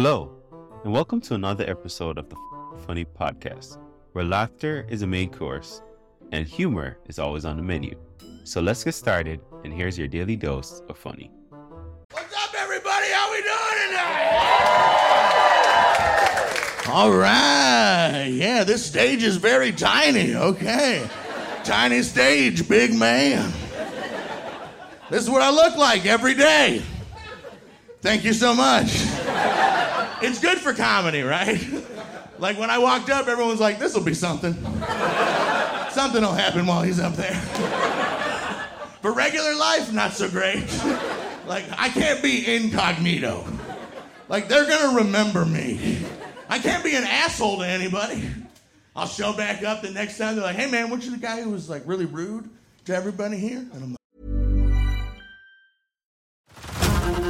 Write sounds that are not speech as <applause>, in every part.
Hello, and welcome to another episode of the Funny Podcast, where laughter is a main course and humor is always on the menu. So let's get started, and here's your daily dose of funny. What's up, everybody? How we doing tonight? All right. Yeah, this stage is very tiny. Okay. Tiny stage, big man. This is what I look like every day. Thank you so much. Good for comedy, right? <laughs> Like when I walked up, everyone's like, this will be something. Something will happen while he's up there. <laughs> but regular life, not so great. <laughs> Like, I can't be incognito. Like, they're gonna remember me. I can't be an asshole to anybody. I'll show back up the next time. They're like, hey man, weren't you the guy who was like really rude to everybody here? And I'm like,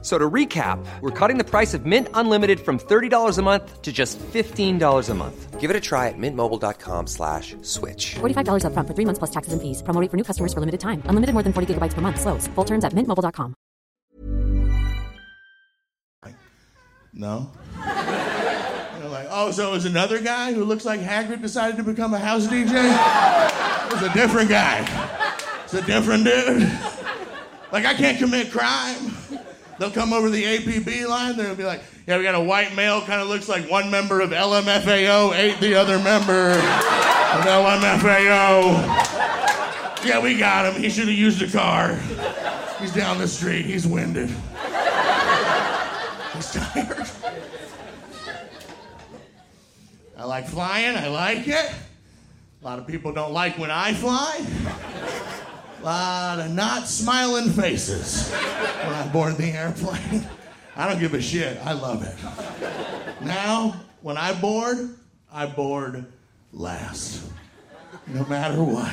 F- So to recap, we're cutting the price of Mint Unlimited from $30 a month to just $15 a month. Give it a try at mintmobile.com slash switch. $45 upfront for three months plus taxes and fees. Promo for new customers for limited time. Unlimited more than 40 gigabytes per month. Slows. Full terms at mintmobile.com. no. And <laughs> they're like, oh, so it was another guy who looks like Hagrid decided to become a house DJ? It was a different guy. It's a different dude. Like, I can't commit crime. They'll come over the APB line. They'll be like, yeah, we got a white male, kind of looks like one member of LMFAO, ate the other member of LMFAO. Yeah, we got him. He should have used a car. He's down the street. He's winded. He's tired. I like flying. I like it. A lot of people don't like when I fly. A lot of not smiling faces when I board the airplane. I don't give a shit. I love it. Now, when I board, I board last. No matter what.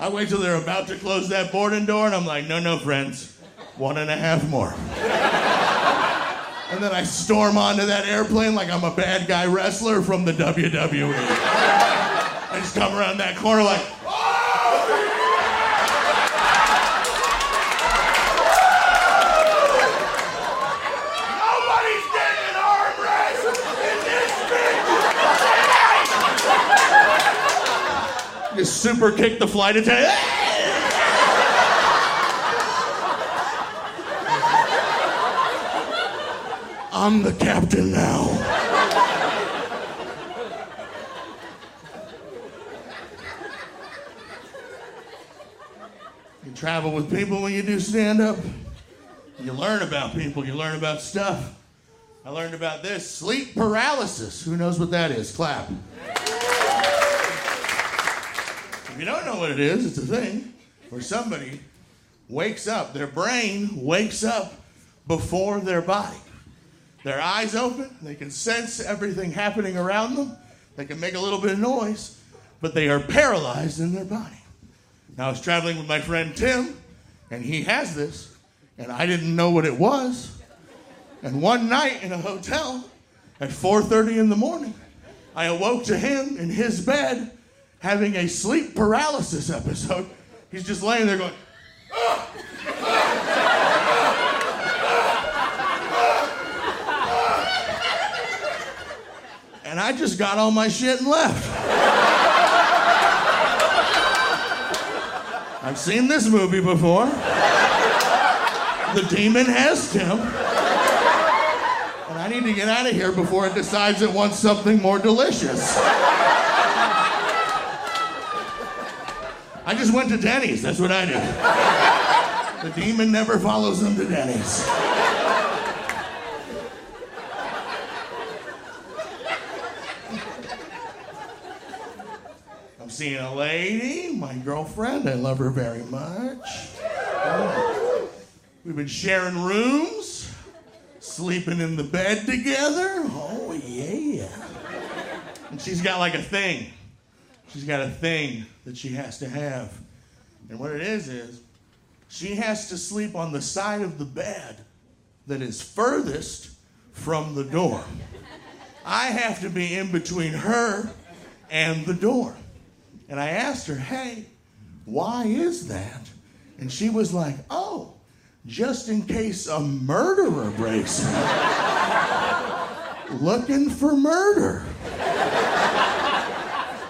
I wait till they're about to close that boarding door and I'm like, no, no, friends. One and a half more. And then I storm onto that airplane like I'm a bad guy wrestler from the WWE. I just come around that corner like, Nobody's getting an arm rest in this bitch. Just super kick the flight attendant. I'm the captain now. You travel with people when you do stand up. You learn about people, you learn about stuff. I learned about this sleep paralysis. Who knows what that is? Clap. You don't know what it is, it's a thing where somebody wakes up, their brain wakes up before their body. Their eyes open, they can sense everything happening around them, they can make a little bit of noise, but they are paralyzed in their body. Now, I was traveling with my friend Tim, and he has this, and I didn't know what it was. And one night in a hotel at 4:30 in the morning, I awoke to him in his bed having a sleep paralysis episode. He's just laying there going, and I just got all my shit and left. I've seen this movie before. the demon has Tim. And I need to get out of here before it decides it wants something more delicious. I just went to Denny's. That's what I do. The demon never follows them to Denny's. I'm seeing a lady, my girlfriend. I love her very much. We've been sharing rooms, sleeping in the bed together. Oh, yeah. And she's got like a thing. She's got a thing that she has to have. And what it is, is she has to sleep on the side of the bed that is furthest from the door. I have to be in between her and the door. And I asked her, hey, why is that? And she was like, oh, just in case a murderer breaks in. Looking for murder.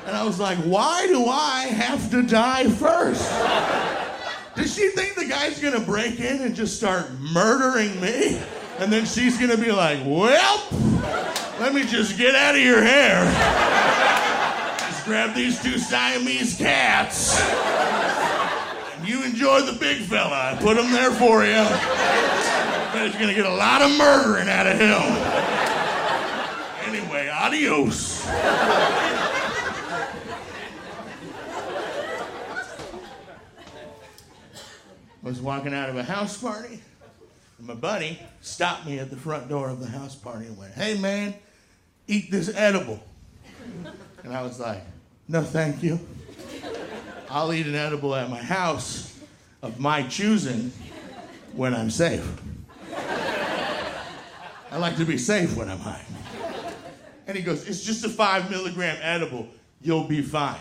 And I was like, why do I have to die first? Does she think the guy's gonna break in and just start murdering me? And then she's gonna be like, well, let me just get out of your hair. Just grab these two Siamese cats. And you enjoy the big fella. I put him there for you. Bet you're gonna get a lot of murdering out of him. Anyway, adios. I was walking out of a house party, and my buddy stopped me at the front door of the house party and went, Hey man, eat this edible. And I was like, No, thank you. I'll eat an edible at my house of my choosing when I'm safe. I like to be safe when I'm high. And he goes, It's just a five milligram edible. You'll be fine.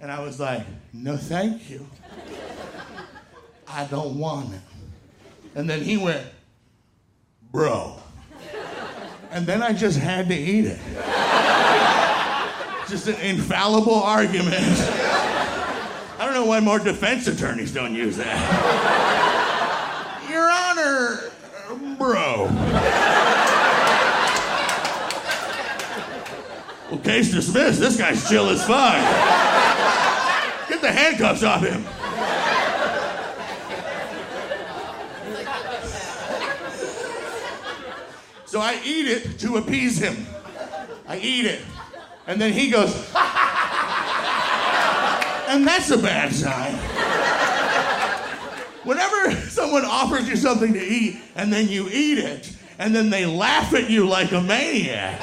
And I was like, No, thank you. I don't want it. And then he went, Bro. And then I just had to eat it. Just an infallible argument. I don't know why more defense attorneys don't use that. Your Honor, bro. Well, case dismissed. This guy's chill as fuck. Get the handcuffs off him. So I eat it to appease him. I eat it. And then he goes, <laughs> and that's a bad sign. Whenever <laughs> someone offers you something to eat and then you eat it, and then they laugh at you like a maniac,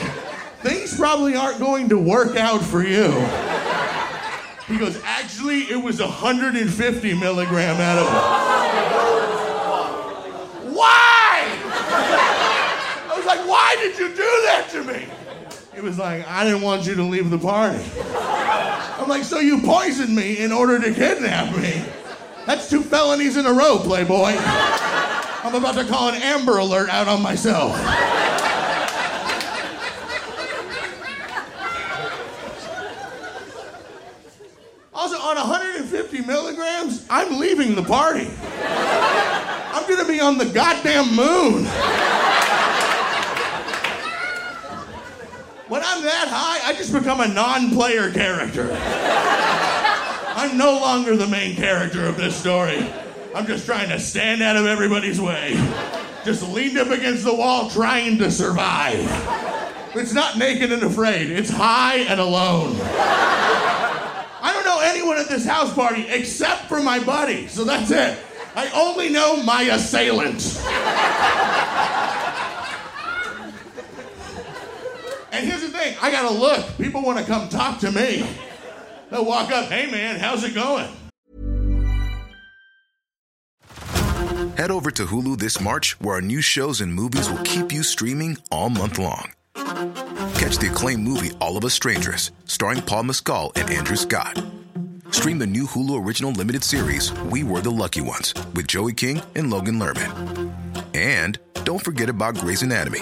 things probably aren't going to work out for you. He goes, actually, it was 150 milligram edible. Why? I was like, why did you do that to me? He was like, I didn't want you to leave the party. I'm like, so you poisoned me in order to kidnap me? That's two felonies in a row, Playboy. I'm about to call an Amber Alert out on myself. Also, on 150 milligrams, I'm leaving the party. I'm gonna be on the goddamn moon. When I'm that high, I just become a non player character. I'm no longer the main character of this story. I'm just trying to stand out of everybody's way. Just leaned up against the wall trying to survive. It's not naked and afraid, it's high and alone. I don't know anyone at this house party except for my buddy, so that's it. I only know my assailant. And here's the gotta look. People wanna come talk to me. They'll walk up, hey man, how's it going? Head over to Hulu this March, where our new shows and movies will keep you streaming all month long. Catch the acclaimed movie All of Us Strangers, starring Paul Mescal and Andrew Scott. Stream the new Hulu original limited series We Were the Lucky Ones with Joey King and Logan Lerman. And don't forget about Grey's Anatomy.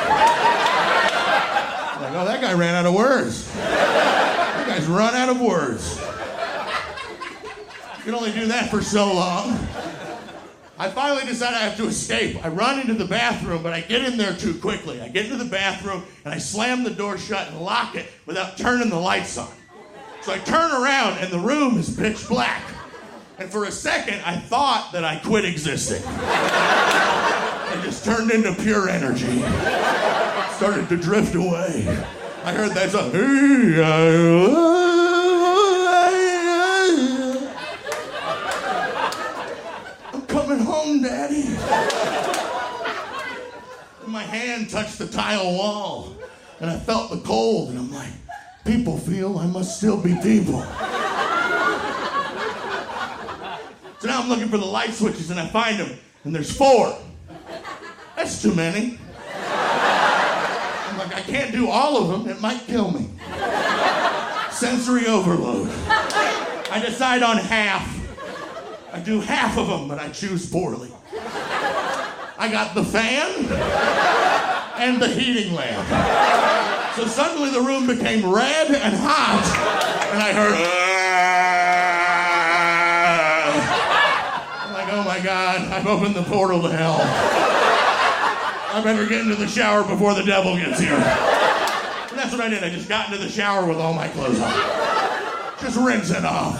Oh, that guy ran out of words. That guy's run out of words. You can only do that for so long. I finally decide I have to escape. I run into the bathroom, but I get in there too quickly. I get into the bathroom and I slam the door shut and lock it without turning the lights on. So I turn around and the room is pitch black. And for a second, I thought that I quit existing. I just turned into pure energy. Started to drift away. I heard that song. I'm coming home, Daddy. My hand touched the tile wall, and I felt the cold, and I'm like, people feel I must still be people. So now I'm looking for the light switches, and I find them, and there's four. That's too many. Like, I can't do all of them. It might kill me. Sensory overload. I decide on half. I do half of them, but I choose poorly. I got the fan and the heating lamp. So suddenly the room became red and hot, and I heard. "Ah." I'm like, oh my God, I've opened the portal to hell. I better get into the shower before the devil gets here. And that's what I did. I just got into the shower with all my clothes on. Just rinsing off.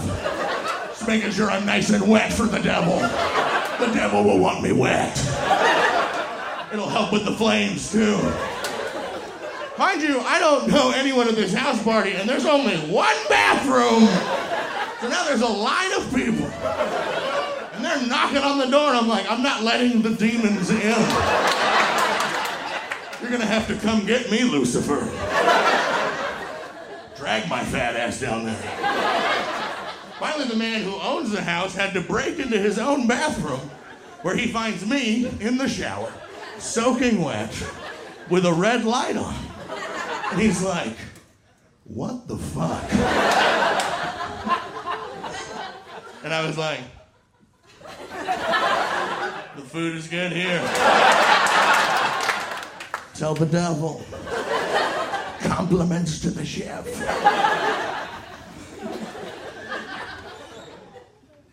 Just making sure I'm nice and wet for the devil. The devil will want me wet. It'll help with the flames, too. Mind you, I don't know anyone at this house party, and there's only one bathroom. So now there's a line of people. And they're knocking on the door, and I'm like, I'm not letting the demons in. You're gonna have to come get me, Lucifer. Drag my fat ass down there. Finally, the man who owns the house had to break into his own bathroom, where he finds me in the shower, soaking wet, with a red light on. And he's like, What the fuck? And I was like, The food is good here. Tell the devil. Compliments to the chef.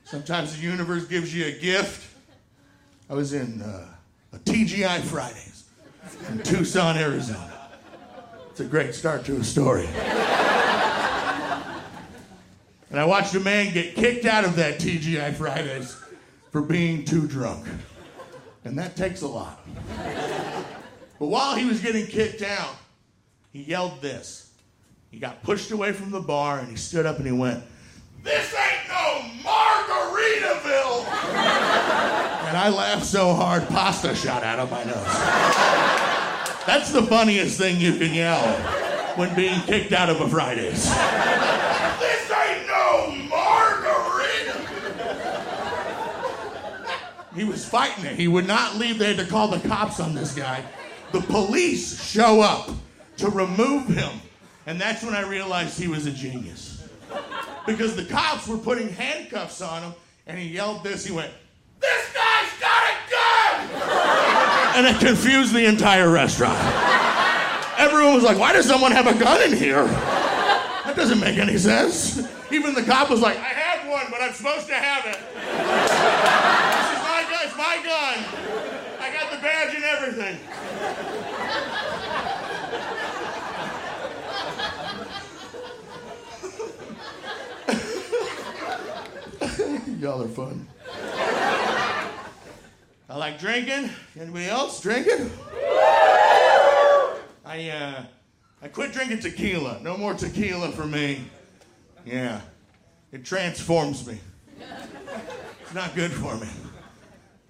Sometimes the universe gives you a gift. I was in uh, a TGI Fridays in Tucson, Arizona. It's a great start to a story. And I watched a man get kicked out of that TGI Fridays for being too drunk. And that takes a lot. But while he was getting kicked out, he yelled this. He got pushed away from the bar and he stood up and he went, This ain't no Margaritaville! and I laughed so hard, pasta shot out of my nose. That's the funniest thing you can yell when being kicked out of a Fridays. this ain't no Margarita! He was fighting it. He would not leave. They had to call the cops on this guy. The police show up to remove him. And that's when I realized he was a genius. Because the cops were putting handcuffs on him, and he yelled this. He went, This guy's got a gun! and it confused the entire restaurant. Everyone was like, Why does someone have a gun in here? That doesn't make any sense. Even the cop was like, I have one, but I'm supposed to have it. This is my gun, it's my gun. I got the badge and everything. <laughs> Y'all are fun. I like drinking. Anybody else drinking? I uh, I quit drinking tequila. No more tequila for me. Yeah, it transforms me. It's not good for me.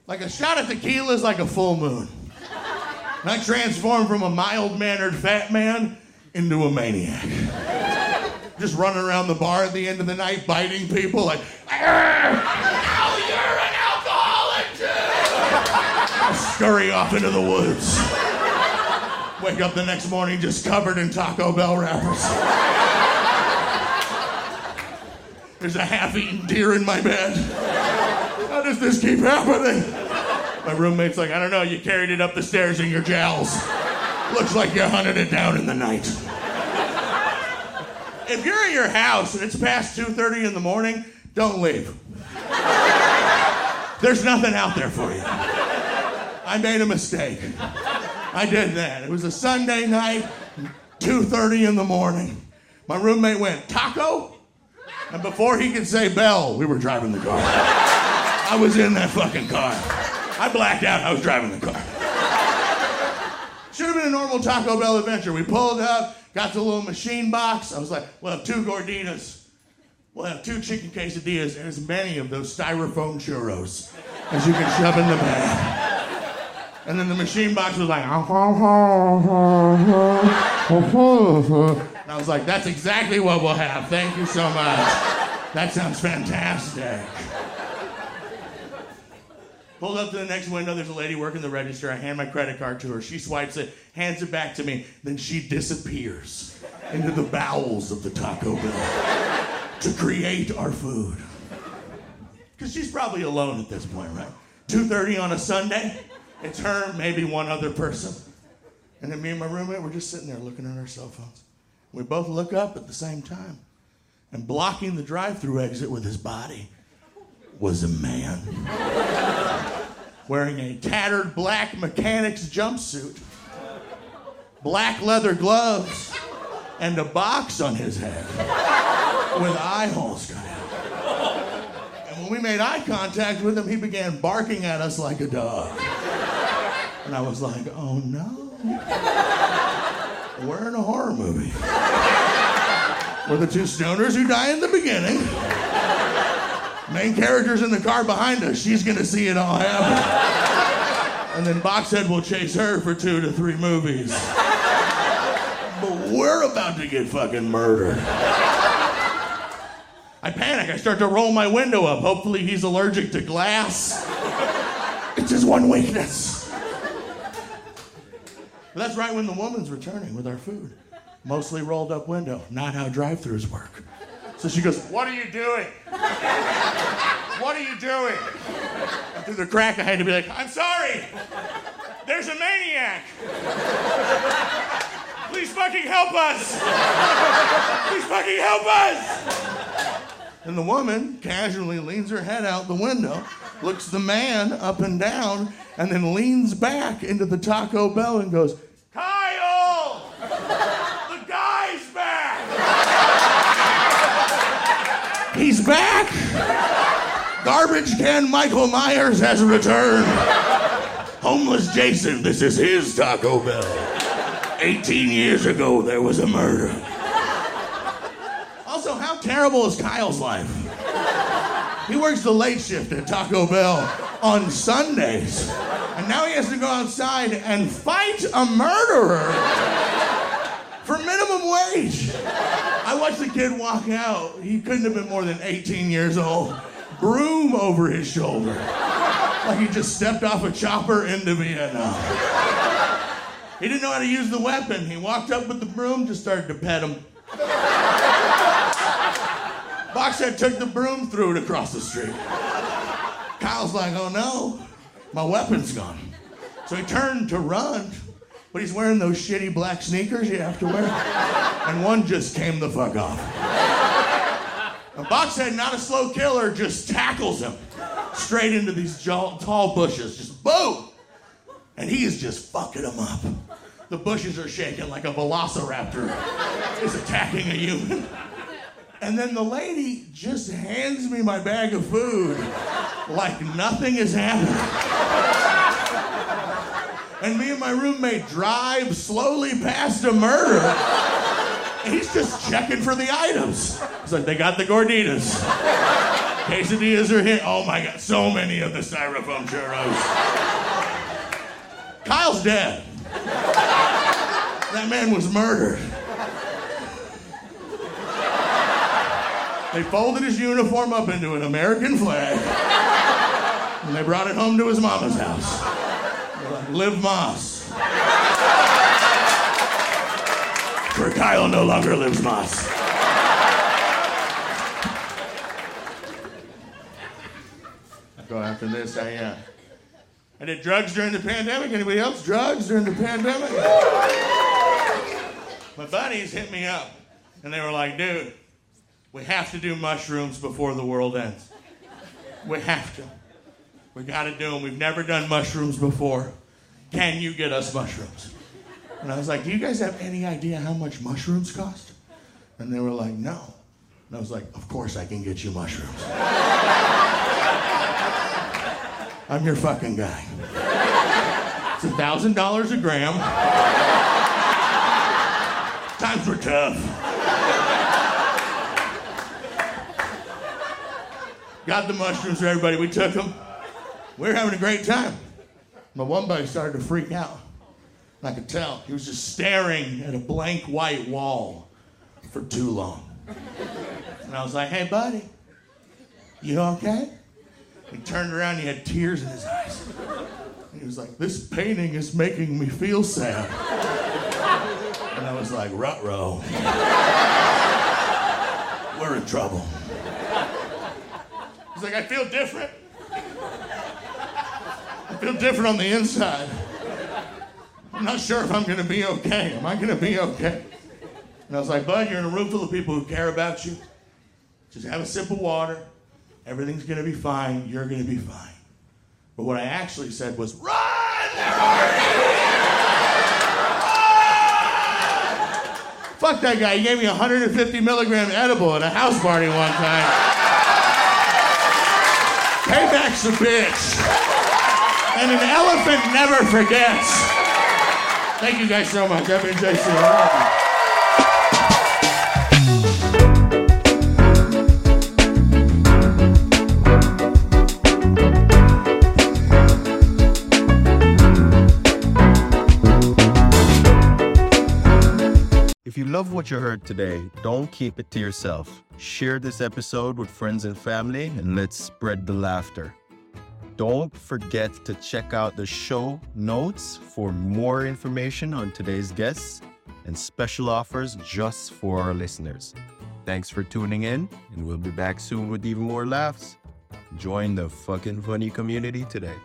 Like a shot of tequila is like a full moon. And I transform from a mild mannered fat man into a maniac. Just running around the bar at the end of the night, biting people like, ah, now you're an alcoholic too! I scurry off into the woods. Wake up the next morning just covered in Taco Bell wrappers. There's a half eaten deer in my bed. How does this keep happening? My roommate's like, I don't know, you carried it up the stairs in your jowls. Looks like you hunted it down in the night. If you're at your house and it's past 2:30 in the morning, don't leave. There's nothing out there for you. I made a mistake. I did that. It was a Sunday night, 2:30 in the morning. My roommate went, "Taco?" And before he could say bell, we were driving the car. I was in that fucking car. I blacked out. I was driving the car. Should have been a normal Taco Bell adventure. We pulled up, got the little machine box. I was like, we'll have two gorditas. We'll have two chicken quesadillas and as many of those styrofoam churros as you can shove in the bag. And then the machine box was like, ah, and I was like, that's exactly what we'll have. Thank you so much. That sounds fantastic. Pulled up to the next window. There's a lady working the register. I hand my credit card to her. She swipes it, hands it back to me. Then she disappears into the bowels of the Taco Bell to create our food. Because she's probably alone at this point, right? 2.30 on a Sunday. It's her, maybe one other person. And then me and my roommate, we're just sitting there looking at our cell phones. We both look up at the same time. And blocking the drive through exit with his body was a man wearing a tattered black mechanic's jumpsuit, black leather gloves, and a box on his head with eye holes cut out. And when we made eye contact with him, he began barking at us like a dog. And I was like, oh no. We're in a horror movie. We're the two stoners who die in the beginning. Main character's in the car behind us. She's gonna see it all happen. And then Boxhead will chase her for two to three movies. But we're about to get fucking murdered. I panic. I start to roll my window up. Hopefully, he's allergic to glass. It's his one weakness. But that's right when the woman's returning with our food. Mostly rolled up window. Not how drive throughs work. So she goes, What are you doing? What are you doing? And through the crack, I had to be like, I'm sorry. There's a maniac. Please fucking help us. Please fucking help us. And the woman casually leans her head out the window, looks the man up and down, and then leans back into the Taco Bell and goes, Kyle! The guy's back! He's back! Garbage can Michael Myers has returned. Homeless Jason, this is his Taco Bell. 18 years ago, there was a murder. Also, how terrible is Kyle's life? He works the late shift at Taco Bell on Sundays. And now he has to go outside and fight a murderer for minimum wage. I watched the kid walk out. He couldn't have been more than 18 years old. Broom over his shoulder. Like he just stepped off a chopper into Vietnam. He didn't know how to use the weapon. He walked up with the broom, just started to pet him. Boxhead took the broom, threw it across the street. Kyle's like, oh no, my weapon's gone. So he turned to run, but he's wearing those shitty black sneakers you have to wear. And one just came the fuck off. And Boxhead, not a slow killer, just tackles him straight into these tall bushes. Just boom! And he is just fucking him up. The bushes are shaking like a velociraptor is attacking a human. And then the lady just hands me my bag of food like nothing is happening. And me and my roommate drive slowly past a murder. He's just checking for the items. He's like, they got the gorditas. Quesadillas are here. Oh my God, so many of the styrofoam churros. Kyle's dead. That man was murdered. They folded his uniform up into an American flag, and they brought it home to his mama's house. Live Más. For Kyle no longer lives Más. Go after this, I uh, I did drugs during the pandemic. Anybody else drugs during the pandemic? My buddies hit me up, and they were like, "Dude, we have to do mushrooms before the world ends. We have to. We got to do them. We've never done mushrooms before. Can you get us mushrooms?" And I was like, "Do you guys have any idea how much mushrooms cost?" And they were like, "No." And I was like, "Of course I can get you mushrooms." <laughs> I'm your fucking guy. It's a thousand dollars a gram. Times were tough. Got the mushrooms for everybody. We took them. We were having a great time. My one buddy started to freak out. I could tell. He was just staring at a blank white wall for too long. And I was like, hey, buddy, you okay? He turned around, he had tears in his eyes. And he was like, This painting is making me feel sad. And I was like, Rut row. We're in trouble. He's like, I feel different. Feel different on the inside. I'm not sure if I'm gonna be okay. Am I gonna be okay? And I was like, Bud, you're in a room full of people who care about you. Just have a sip of water. Everything's gonna be fine. You're gonna be fine. But what I actually said was, run! Fuck that guy. He gave me a 150 milligram edible at a house party one time. Payback's a bitch. And an elephant never forgets. Thank you guys so much. I've been JC. If you love what you heard today, don't keep it to yourself. Share this episode with friends and family and let's spread the laughter. Don't forget to check out the show notes for more information on today's guests and special offers just for our listeners. Thanks for tuning in, and we'll be back soon with even more laughs. Join the FOQN funny community today.